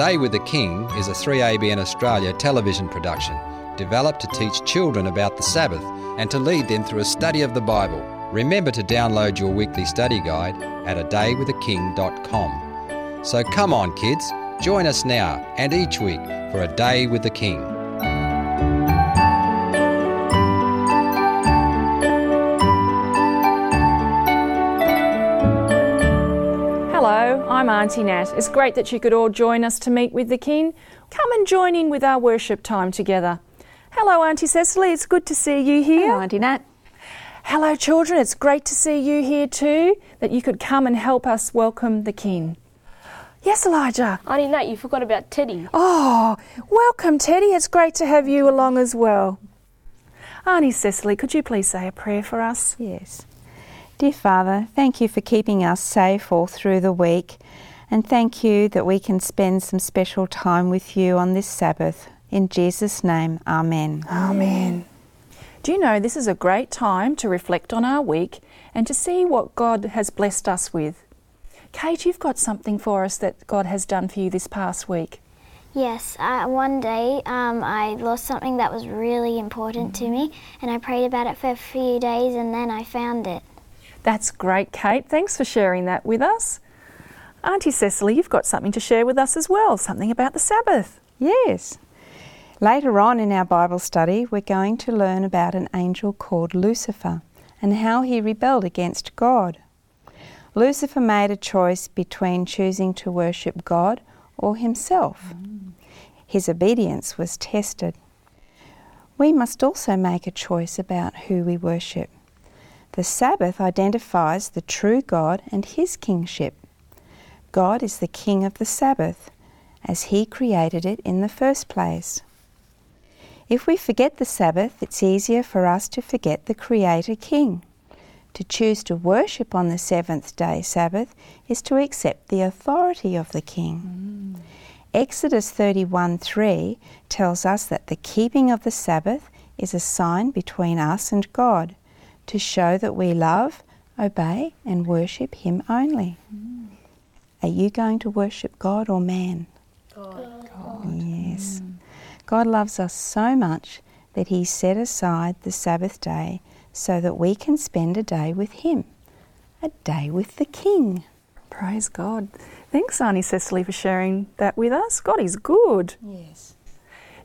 Day with the King is a 3ABN Australia television production developed to teach children about the Sabbath and to lead them through a study of the Bible. Remember to download your weekly study guide at a adaywiththeking.com. So come on, kids, join us now and each week for a day with the King. I'm Auntie Nat. It's great that you could all join us to meet with the King. Come and join in with our worship time together. Hello, Auntie Cecily. It's good to see you here. Hello, Auntie Nat. Hello, children. It's great to see you here too, that you could come and help us welcome the King. Yes, Elijah. Auntie Nat, you forgot about Teddy. Oh, welcome, Teddy. It's great to have you along as well. Auntie Cecily, could you please say a prayer for us? Yes. Dear Father, thank you for keeping us safe all through the week, and thank you that we can spend some special time with you on this Sabbath. In Jesus' name, Amen. Amen. Do you know this is a great time to reflect on our week and to see what God has blessed us with? Kate, you've got something for us that God has done for you this past week. Yes, uh, one day um, I lost something that was really important to me, and I prayed about it for a few days, and then I found it. That's great, Kate. Thanks for sharing that with us. Auntie Cecily, you've got something to share with us as well, something about the Sabbath. Yes. Later on in our Bible study, we're going to learn about an angel called Lucifer and how he rebelled against God. Lucifer made a choice between choosing to worship God or himself. His obedience was tested. We must also make a choice about who we worship. The Sabbath identifies the true God and His kingship. God is the King of the Sabbath, as He created it in the first place. If we forget the Sabbath, it's easier for us to forget the Creator King. To choose to worship on the seventh day Sabbath is to accept the authority of the King. Mm. Exodus 31 3 tells us that the keeping of the Sabbath is a sign between us and God to show that we love, obey, and worship Him only. Mm. Are you going to worship God or man? God. God. Yes. Mm. God loves us so much that He set aside the Sabbath day so that we can spend a day with Him, a day with the King. Praise God. Thanks, Auntie Cecily, for sharing that with us. God is good. Yes.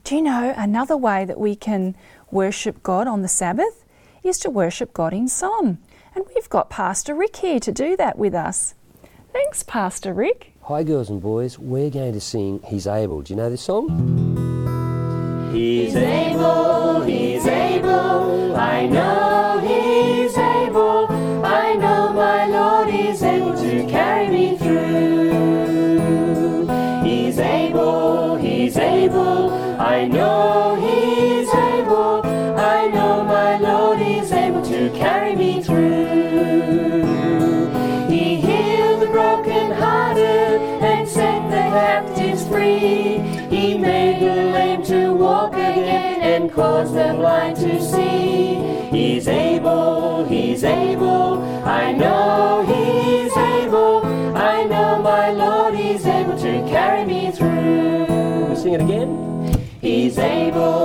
Do you know another way that we can worship God on the Sabbath is to worship God in song? And we've got Pastor Rick here to do that with us. Thanks, Pastor Rick. Hi, girls and boys. We're going to sing He's Able. Do you know this song? He's able, He's able, I know and caused the blind to see. He's able, He's able, I know He's able, I know my Lord is able to carry me through. We sing it again? He's able,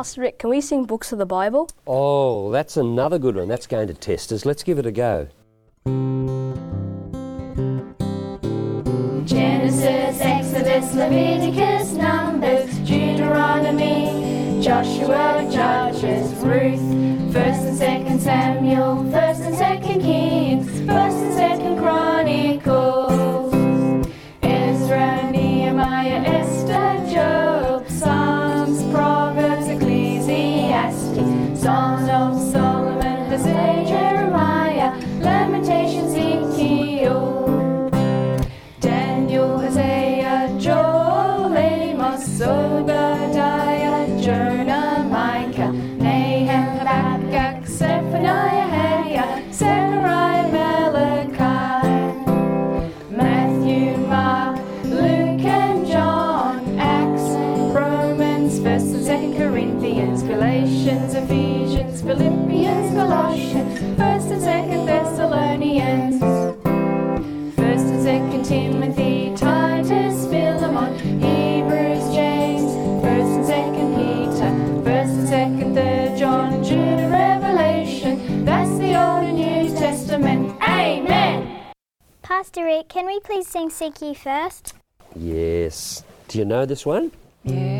Pastor Rick, can we sing books of the Bible? Oh, that's another good one. That's going to test us. Let's give it a go. Genesis, Exodus, Leviticus, Numbers, Deuteronomy, Joshua, Judges, Ruth, First and Second Samuel, First and Second Kings, First and Second Chronicles, Ezra, Nehemiah, Esther, Galatians, Ephesians, Philippians, Colossians, First and Second Thessalonians, First and Second Timothy, Titus, Philemon, Hebrews, James, First and Second Peter, First and Second, Third John, Jude, Revelation. That's the Old and New Testament. Amen. Pastor Rick, can we please sing Seek Ye First? Yes. Do you know this one? Yeah.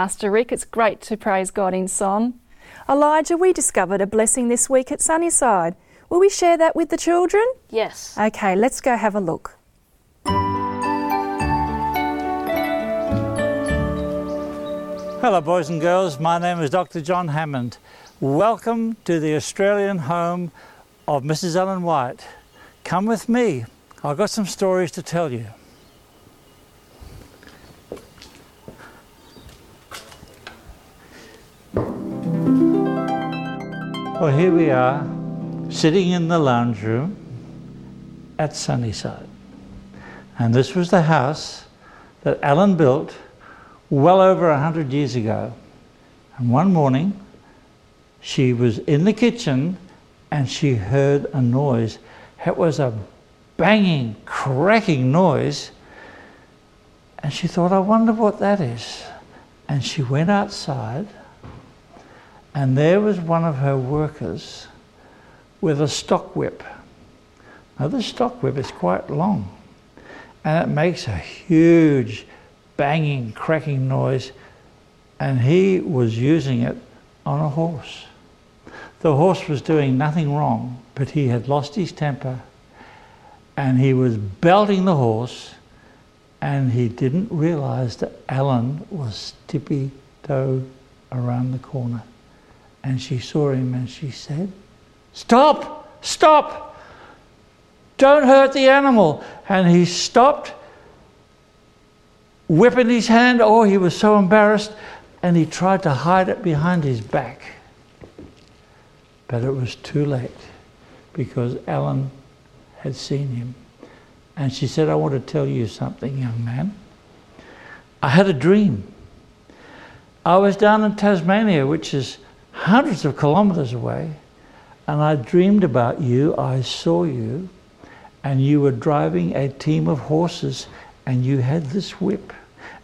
Pastor Rick. It's great to praise God in song. Elijah, we discovered a blessing this week at Sunnyside. Will we share that with the children? Yes. Okay, let's go have a look. Hello, boys and girls. My name is Dr. John Hammond. Welcome to the Australian home of Mrs. Ellen White. Come with me. I've got some stories to tell you. Well, here we are, sitting in the lounge room at Sunnyside. And this was the house that Ellen built well over a hundred years ago. And one morning, she was in the kitchen and she heard a noise. It was a banging, cracking noise. And she thought, I wonder what that is. And she went outside, and there was one of her workers with a stock whip. Now, this stock whip is quite long, and it makes a huge banging, cracking noise, and he was using it on a horse. The horse was doing nothing wrong, but he had lost his temper and he was belting the horse, and he didn't realize that Ellen was tippy toe around the corner. And she saw him and she said, Stop! Stop! Don't hurt the animal. And he stopped whip in his hand. Oh, he was so embarrassed. And he tried to hide it behind his back. But it was too late because Ellen had seen him. And she said, I want to tell you something, young man. I had a dream. I was down in Tasmania, which is hundreds of kilometers away, and I dreamed about you. I saw you, and you were driving a team of horses, and you had this whip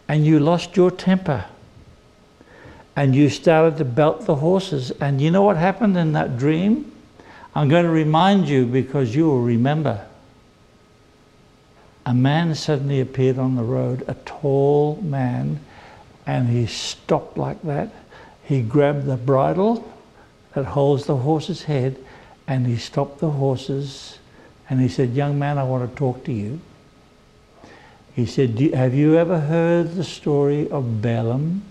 and you lost your temper and you started to belt the horses. And you know what happened in that dream? I'm going to remind you because you will remember. A man suddenly appeared on the road, a tall man, and he stopped like that. He grabbed the bridle that holds the horse's head and he stopped the horses and he said, Young man, I want to talk to you. He said, "Do- Have you ever heard the story of Balaam,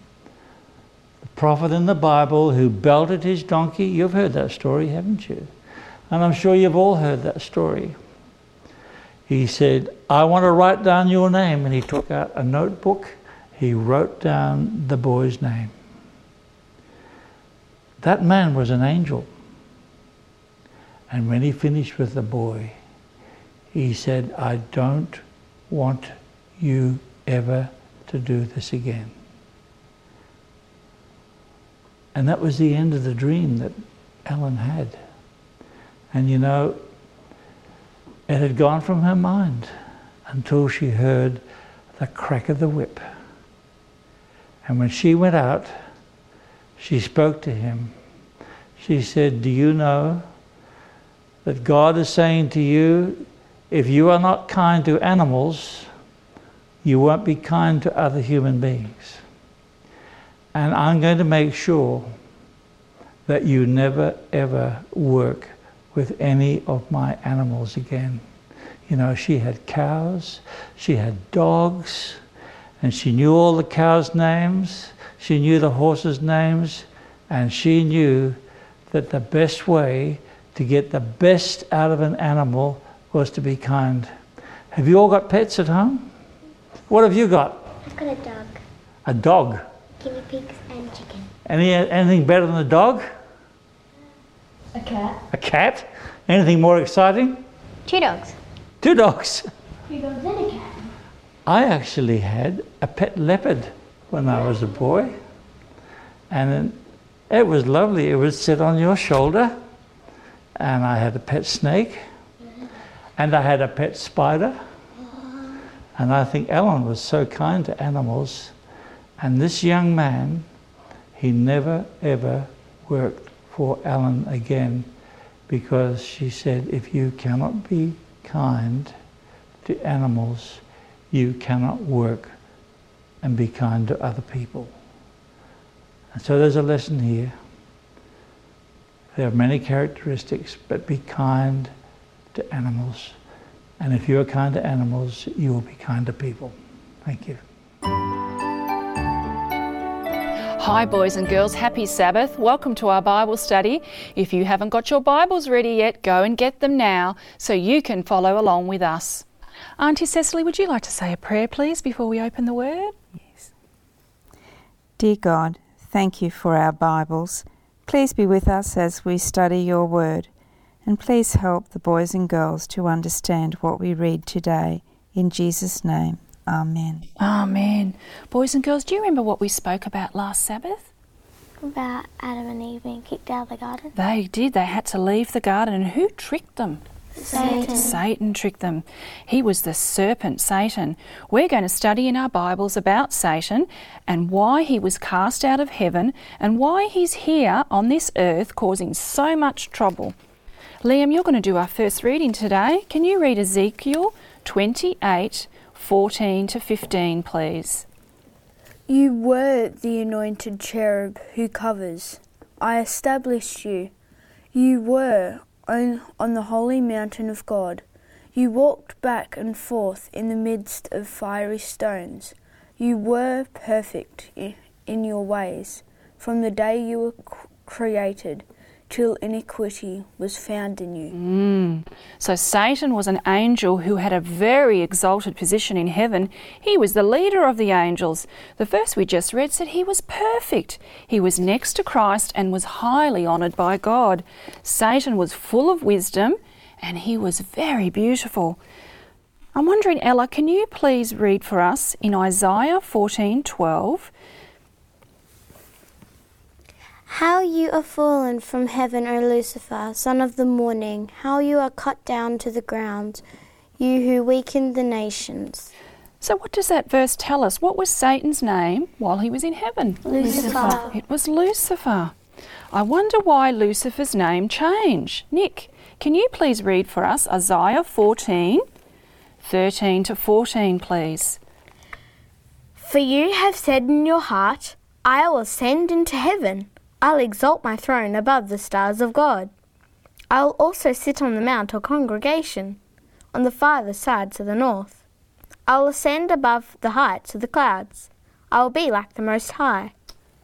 the prophet in the Bible who belted his donkey? You've heard that story, haven't you? And I'm sure you've all heard that story. He said, I want to write down your name. And he took out a notebook. He wrote down the boy's name. That man was an angel. And when he finished with the boy, he said, I don't want you ever to do this again. And that was the end of the dream that Ellen had. And you know, it had gone from her mind until she heard the crack of the whip. And when she went out, she spoke to him. She said, Do you know that God is saying to you, if you are not kind to animals, you won't be kind to other human beings. And I'm going to make sure that you never ever work with any of my animals again. You know, she had cows, she had dogs, and she knew all the cows' names, she knew the horses' names, and she knew that the best way to get the best out of an animal was to be kind. Have you all got pets at home? What have you got? I've got a dog, A dog. guinea pigs, and chicken. Any, anything better than a dog? A cat. A cat? Anything more exciting? Two dogs. Two dogs. Two dogs and a cat. I actually had a pet leopard when I was a boy, and it was lovely. It would sit on your shoulder, and I had a pet snake, and I had a pet spider, and I think Ellen was so kind to animals. And this young man, he never ever worked for Ellen again because she said, if you cannot be kind to animals, you cannot work and be kind to other people. And so there's a lesson here. There are many characteristics, but be kind to animals. And if you are kind to animals, you will be kind to people. Thank you. Hi, boys and girls. Happy Sabbath. Welcome to our Bible study. If you haven't got your Bibles ready yet, go and get them now so you can follow along with us. Auntie Cecily, would you like to say a prayer, please, before we open the Word? Yes. Dear God, thank you for our Bibles. Please be with us as we study your word, and please help the boys and girls to understand what we read today. In Jesus' name, Amen. Amen. Boys and girls, do you remember what we spoke about last Sabbath? About Adam and Eve being kicked out of the garden. They did. They had to leave the garden, and who tricked them? Satan. Satan tricked them. He was the serpent, Satan. We're going to study in our Bibles about Satan and why he was cast out of heaven and why he's here on this earth causing so much trouble. Liam, you're going to do our first reading today. Can you read Ezekiel 28 14 to 15, please? You were the anointed cherub who covers. I established you. You were on, on the holy mountain of God. You walked back and forth in the midst of fiery stones. You were perfect in your ways from the day you were created till iniquity was found in you. Mm. So Satan was an angel who had a very exalted position in heaven. He was the leader of the angels. The verse we just read said he was perfect. He was next to Christ and was highly honoured by God. Satan was full of wisdom and he was very beautiful. I'm wondering, Ella, can you please read for us in Isaiah 14:12? How you are fallen from heaven, O Lucifer, son of the morning, how you are cut down to the ground, you who weakened the nations. So, what does that verse tell us? What was Satan's name while he was in heaven? Lucifer. It was Lucifer. I wonder why Lucifer's name changed. Nick, can you please read for us Isaiah 14, 13 to 14, please? For you have said in your heart, I will ascend into heaven. I'll exalt my throne above the stars of God. I'll also sit on the mount or congregation, on the farther sides of the north. I'll ascend above the heights of the clouds. I will be like the Most High.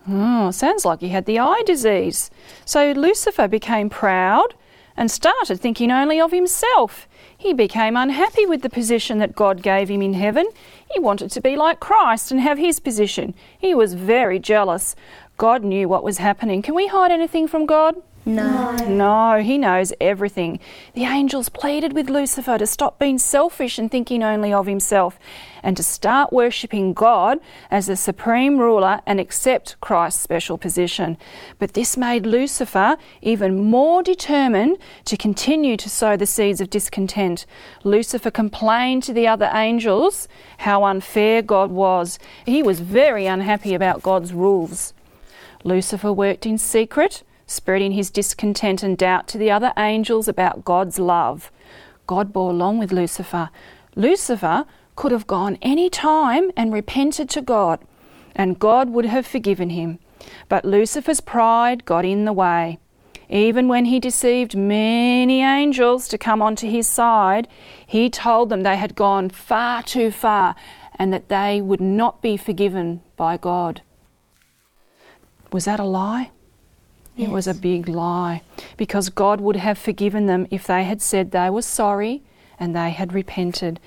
Oh, sounds like he had the I disease. So Lucifer became proud and started thinking only of himself. He became unhappy with the position that God gave him in heaven. He wanted to be like Christ and have his position. He was very jealous. God knew what was happening. Can we hide anything from God? No. No, he knows everything. The angels pleaded with Lucifer to stop being selfish and thinking only of himself and to start worshipping God as the supreme ruler and accept Christ's special position. But this made Lucifer even more determined to continue to sow the seeds of discontent. Lucifer complained to the other angels how unfair God was. He was very unhappy about God's rules. Lucifer worked in secret, spreading his discontent and doubt to the other angels about God's love. God bore along with Lucifer. Lucifer could have gone any time and repented to God, and God would have forgiven him. But Lucifer's pride got in the way. Even when he deceived many angels to come onto his side, he told them they had gone far too far and that they would not be forgiven by God. Was that a lie? It was a big lie because God would have forgiven them if they had said they were sorry and they had repented.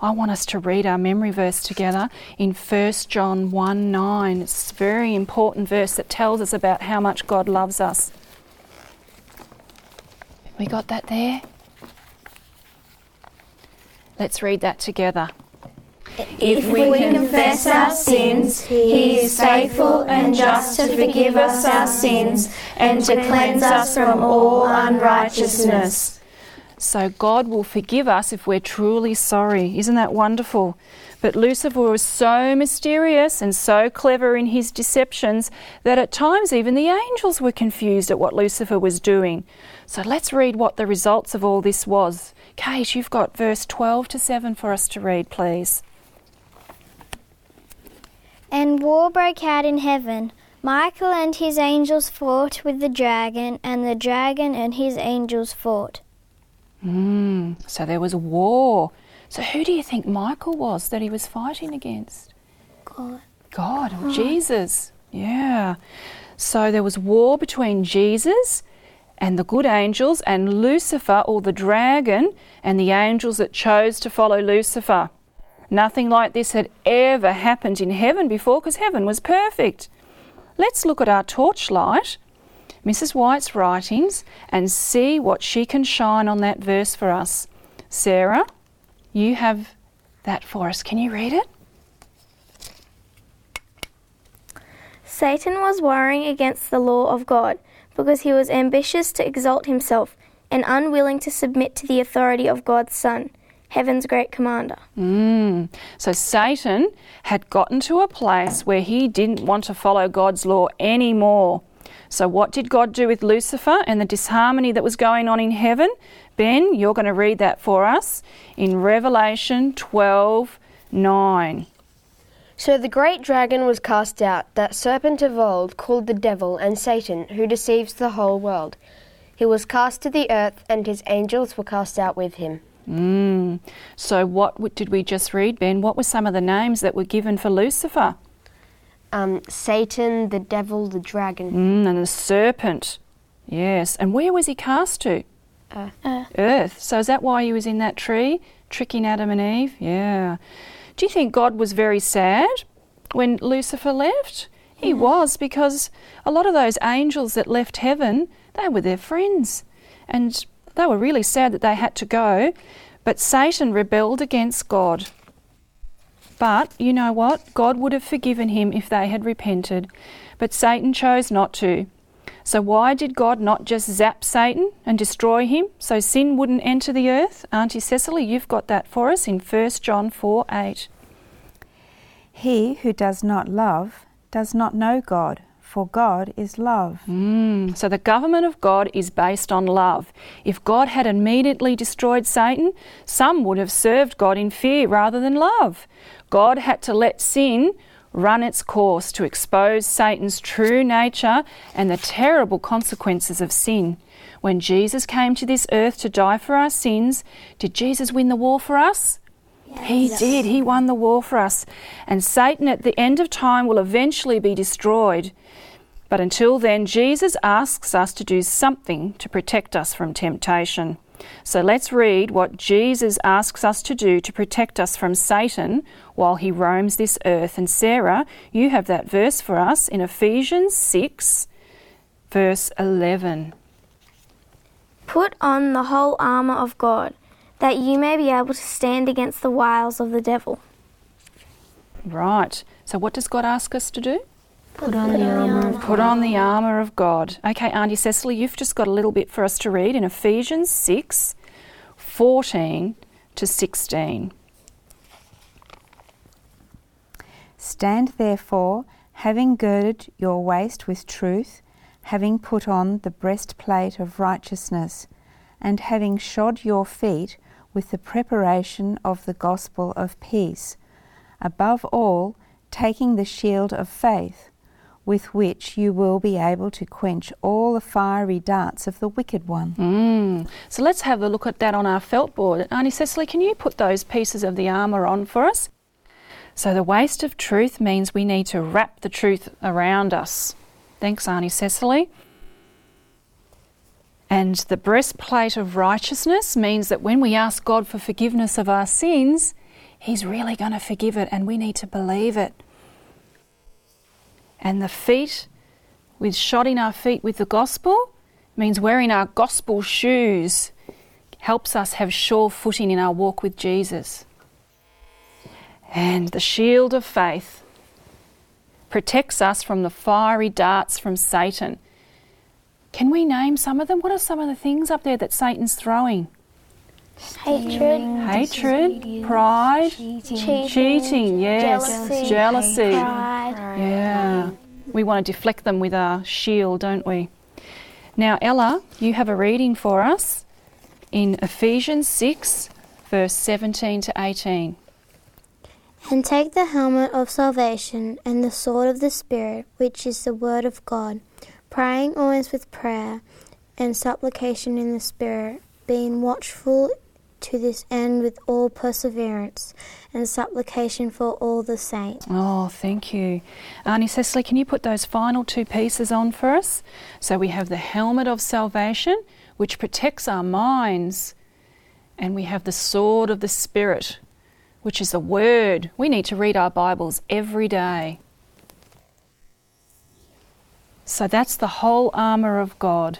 I want us to read our memory verse together in 1 John 1 9. It's a very important verse that tells us about how much God loves us. We got that there? Let's read that together. If we confess our sins, He is faithful and just to forgive us our sins and to cleanse us from all unrighteousness. So God will forgive us if we're truly sorry. Isn't that wonderful? But Lucifer was so mysterious and so clever in his deceptions that at times even the angels were confused at what Lucifer was doing. So let's read what the results of all this was. Kate, you've got verse 12 to 7 for us to read, please. And war broke out in heaven. Michael and his angels fought with the dragon, and the dragon and his angels fought. Mm, so there was war. So who do you think Michael was that he was fighting against? God. God or Jesus. Yeah. So there was war between Jesus and the good angels and Lucifer or the dragon and the angels that chose to follow Lucifer. Nothing like this had ever happened in heaven before because heaven was perfect. Let's look at our torchlight, Mrs. White's writings, and see what she can shine on that verse for us. Sarah, you have that for us. Can you read it? Satan was warring against the law of God because he was ambitious to exalt himself and unwilling to submit to the authority of God's Son, heaven's great commander. Mm. So Satan had gotten to a place where he didn't want to follow God's law anymore. So, what did God do with Lucifer and the disharmony that was going on in heaven? Ben, you're going to read that for us in Revelation 12 9. So the great dragon was cast out, that serpent of old, called the devil and Satan, who deceives the whole world. He was cast to the earth, and his angels were cast out with him. Mm. So, what w- did we just read, Ben? What were some of the names that were given for Lucifer? Um, Satan, the devil, the dragon. Mm, and the serpent. Yes. And where was he cast to? Earth. Earth. So, is that why he was in that tree, tricking Adam and Eve? Yeah. Do you think God was very sad when Lucifer left? He was, because a lot of those angels that left heaven, they were their friends. And they were really sad that they had to go. But Satan rebelled against God. But you know what? God would have forgiven him if they had repented. But Satan chose not to. So why did God not just zap Satan and destroy him so sin wouldn't enter the earth? Auntie Cecily, you've got that for us in 1 John 4 8. He who does not love does not know God, for God is love. Mm, so the government of God is based on love. If God had immediately destroyed Satan, some would have served God in fear rather than love. God had to let sin run its course to expose Satan's true nature and the terrible consequences of sin. When Jesus came to this earth to die for our sins, did Jesus win the war for us? He did. He won the war for us. And Satan at the end of time will eventually be destroyed. But until then, Jesus asks us to do something to protect us from temptation. So let's read what Jesus asks us to do to protect us from Satan while he roams this earth. And Sarah, you have that verse for us in Ephesians 6, verse 11. Put on the whole armour of God, that you may be able to stand against the wiles of the devil. Right. So what does God ask us to do? Put on the armour. Put on the armour of God. Okay, Auntie Cecily, you've just got a little bit for us to read in Ephesians 6 14 to 16. Stand therefore, having girded your waist with truth, having put on the breastplate of righteousness, and having shod your feet with the preparation of the gospel of peace. Above all, taking the shield of faith, with which you will be able to quench all the fiery darts of the wicked one. Mm. So let's have a look at that on our felt board. Auntie Cecily, can you put those pieces of the armour on for us? So the waist of truth means we need to wrap the truth around us. Thanks, Auntie Cecily. And the breastplate of righteousness means that when we ask God for forgiveness of our sins, He's really going to forgive it, and we need to believe it. And the feet, with shodding our feet with the gospel, means wearing our gospel shoes helps us have sure footing in our walk with Jesus. And the shield of faith protects us from the fiery darts from Satan. Can we name some of them? What are some of the things up there that Satan's throwing? Hatred, Hatred, pride, cheating, cheating, yes, jealousy, jealousy. pride. Yeah. We want to deflect them with our shield, don't we? Now, Ella, you have a reading for us in Ephesians 6, verse 17 to 18. And take the helmet of salvation and the sword of the Spirit, which is the Word of God, praying always with prayer and supplication in the Spirit, being watchful to this end with all perseverance and supplication for all the saints. Oh, thank you. Auntie Cecily, can you put those final two pieces on for us? So we have the helmet of salvation, which protects our minds, and we have the sword of the Spirit, which is the Word. We need to read our Bibles every day. So that's the whole armour of God.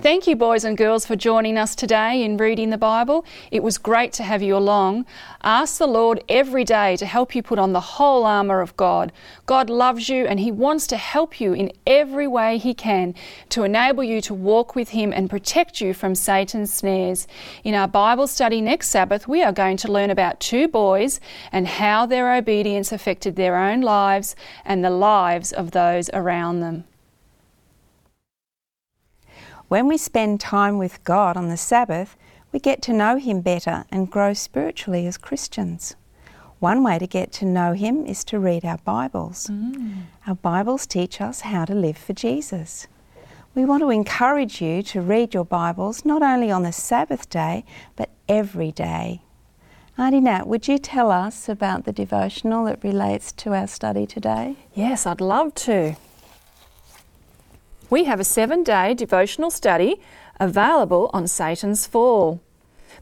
Thank you, boys and girls, for joining us today in reading the Bible. It was great to have you along. Ask the Lord every day to help you put on the whole armour of God. God loves you and He wants to help you in every way He can to enable you to walk with Him and protect you from Satan's snares. In our Bible study next Sabbath, we are going to learn about two boys and how their obedience affected their own lives and the lives of those around them. When we spend time with God on the Sabbath, we get to know Him better and grow spiritually as Christians. One way to get to know Him is to read our Bibles. Mm. Our Bibles teach us how to live for Jesus. We want to encourage you to read your Bibles not only on the Sabbath day, but every day. Auntie Nat, would you tell us about the devotional that relates to our study today? Yes, I'd love to. We have a seven day devotional study available on Satan's fall.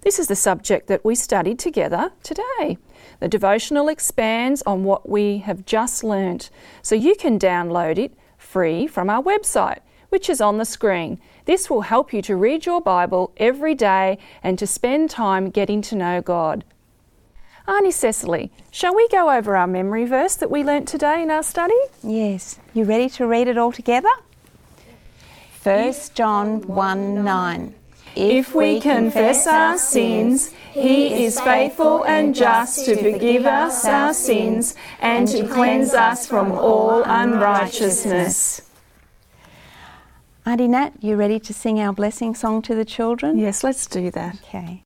This is the subject that we studied together today. The devotional expands on what we have just learnt, so you can download it free from our website, which is on the screen. This will help you to read your Bible every day and to spend time getting to know God. Auntie Cecily, shall we go over our memory verse that we learnt today in our study? Yes. You ready to read it all together? 1 John 1 9. If we confess our sins, He is faithful and just to forgive us our sins and to cleanse us from all unrighteousness. Auntie Nat, you ready to sing our blessing song to the children? Yes, let's do that. Okay.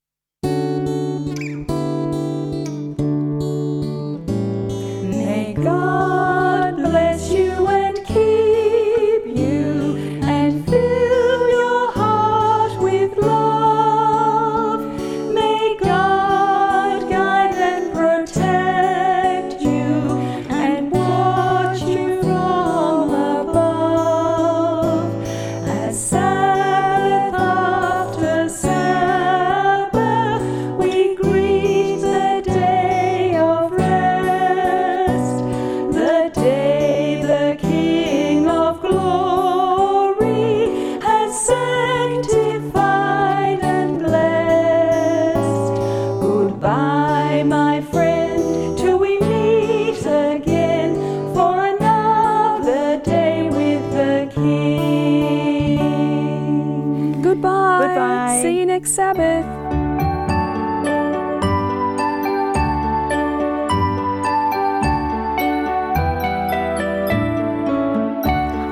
You next Sabbath.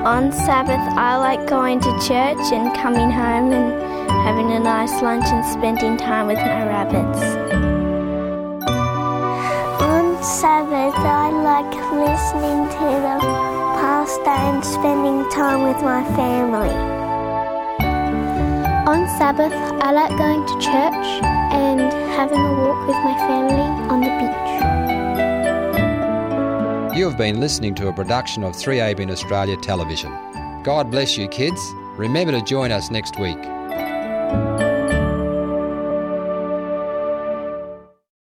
On On Sabbath, I like going to church and coming home and having a nice lunch and spending time with my rabbits. On Sabbath, I like listening to the pastor and spending time with my family. On Sabbath, I like going to church and having a walk with my family on the beach. You have been listening to a production of 3ABN Australia Television. God bless you, kids. Remember to join us next week.